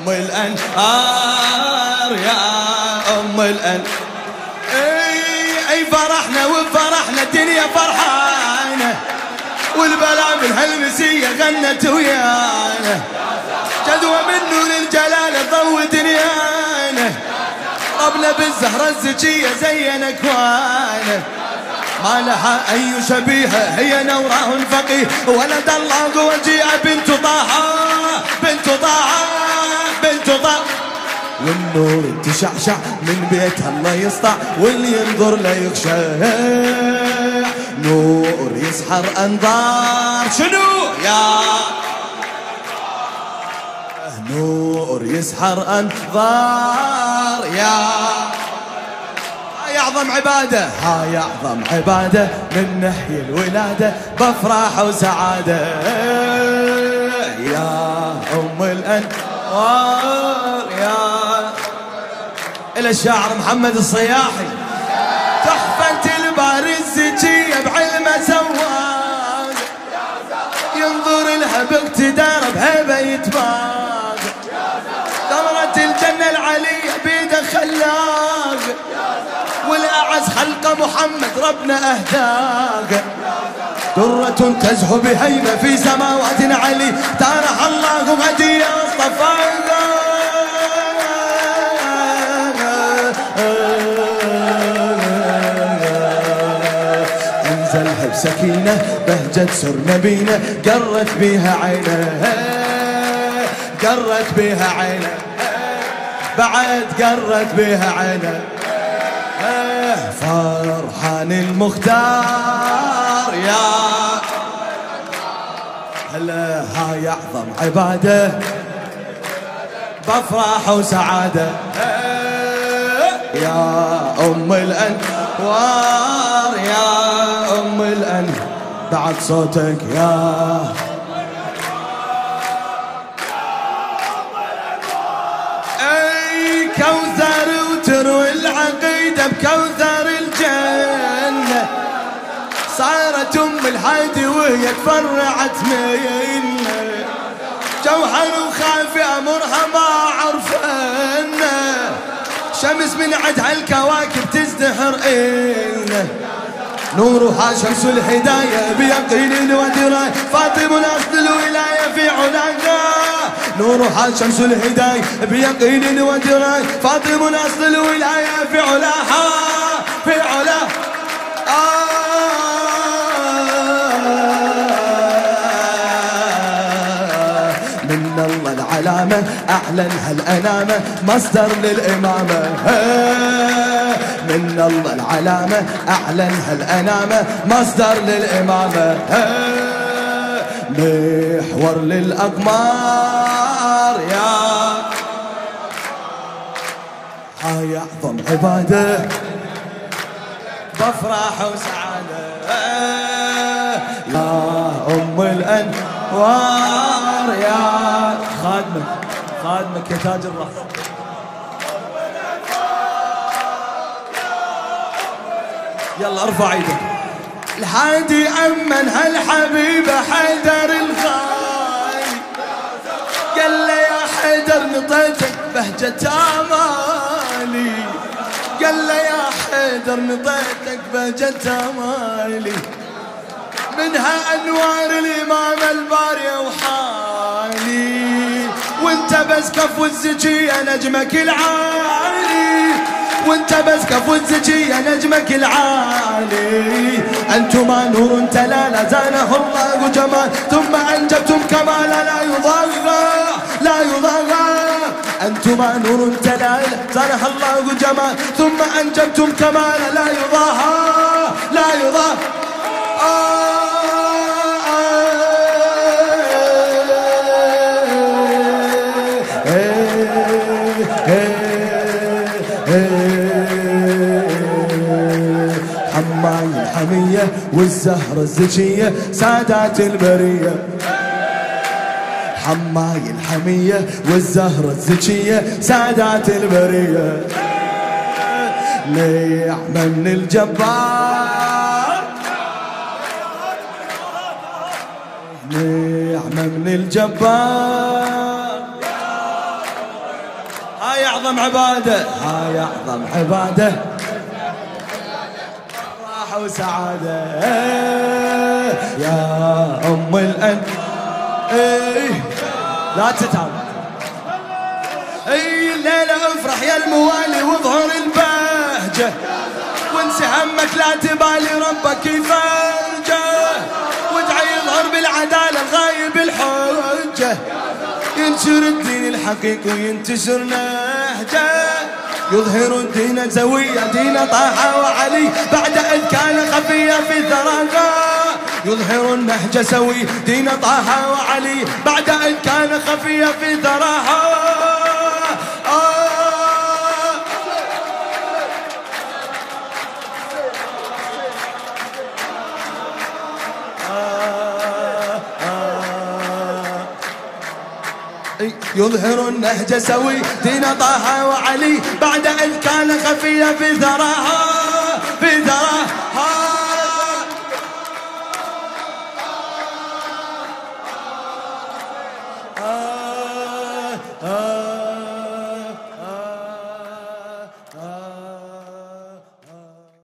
أم الأنهار يا أم الأن أي أي فرحنا وفرحنا الدنيا فرحانة. والبلا من هالمسية غنت ويانا. جدوى من نور الجلال ضوء دنيانا. ربنا بالزهرة الزكية زين أكوانه. ما لها أي شبيهة هي نوراه فقيه ولد الله وجيء بنت طه بنت طه. طه والنور تشعشع من بيت الله يسطع واللي ينظر لا يخشى نور يسحر أنظار. شنو يا نور يسحر أنظار يا هاي أعظم عبادة. هاي أعظم عبادة من نحيي الولادة بفرح وسعادة. يا أم الأنوار يا إلى الشاعر محمد الصياحي. تحفة البار الزكية بعلمه سواق ينظر لها باقتدار بهيبة يتباق ثمرة الجنة العلية بيده خلاق والأعز خلق محمد ربنا أهداق درة تزهو بهيبة في سماوات علي. تارح الله اصطفاها انزلها بسكينة بهجت سر نبينا قرت بيها عينة. قرت بيها عينة. بعد قرت بيها عينة. فرحان المختار يا هلا هاي اعظم عباده. بفرح وسعادة. يا أم الأنوار يا أم الأنوار. بعد صوتك يا كوثر وتروي العقيدة بكوثر الجنة. صارت أم الحادي وهي تفرعت منا جوهر وخافي امرها ما عرفنا شمس من عدها الكواكب تزدهر إلنا نورها شمس الهداية بيقين ودراية فاطم أصل الولاية في علاقة نورها شمس الهداية بيقين ودراية فاطم أصل الولاية في علاها في علاها آه. من الله العلامة أعلنها الأنامة مصدر للإمامة. من الله العلامة أعلنها الأنامة مصدر للإمامة. محور للأقمار. يا هاي أعظم عبادة. بفرح وسعادة. يا أم الأنوار. يا خادمك خادمك يا تاج الرأس يلا ارفع إيدك. الحادي أمن هالحبيبة حيدر الغالي قال له يا حيدر نطيتك بهجة آمالي. قال له يا حيدر نطيتك بهجة آمالي. منها أنوار الإمام الباري وحالي. وانت بس كفو الزكية نجمك العالي. وانت بس كفو الزكية نجمك العالي. انتما نور تلالا زانه الله جمال. ثم أنجبتم كمالا لا يضاغى لا يضاغى. انتما نور تلالا زانه الله جمال. ثم أنجبتم كمالا لا يضاهى لا الحمية والزهرة الزكية سادات البرية حماي الحمية والزهرة الزكية سادات البرية نعمة من الجبار. نعمة من الجبار. أعظم عبادة. هاي أعظم عبادة. وسعادة. يا أم الأن إيه. لا تتعب. إي الليلة افرح يا الموالي واظهر البهجة. وانسى همك لا تبالي ربك يفرجه. وادعي يظهر بالعدالة الغايب الحجة. ينشر الدين الحقيقي وينتشر نهجه. يظهر الدين زوية دين طه وعلي. بعد إذ كان خفية في ثراها يظهر النهج سوي دين طه وعلي. بعد إذ كان خفية في ثراها يظهر النهج سوي. دين طه وعلي بعد إذ كان خفيا في ثراها في ثراها آه. آه.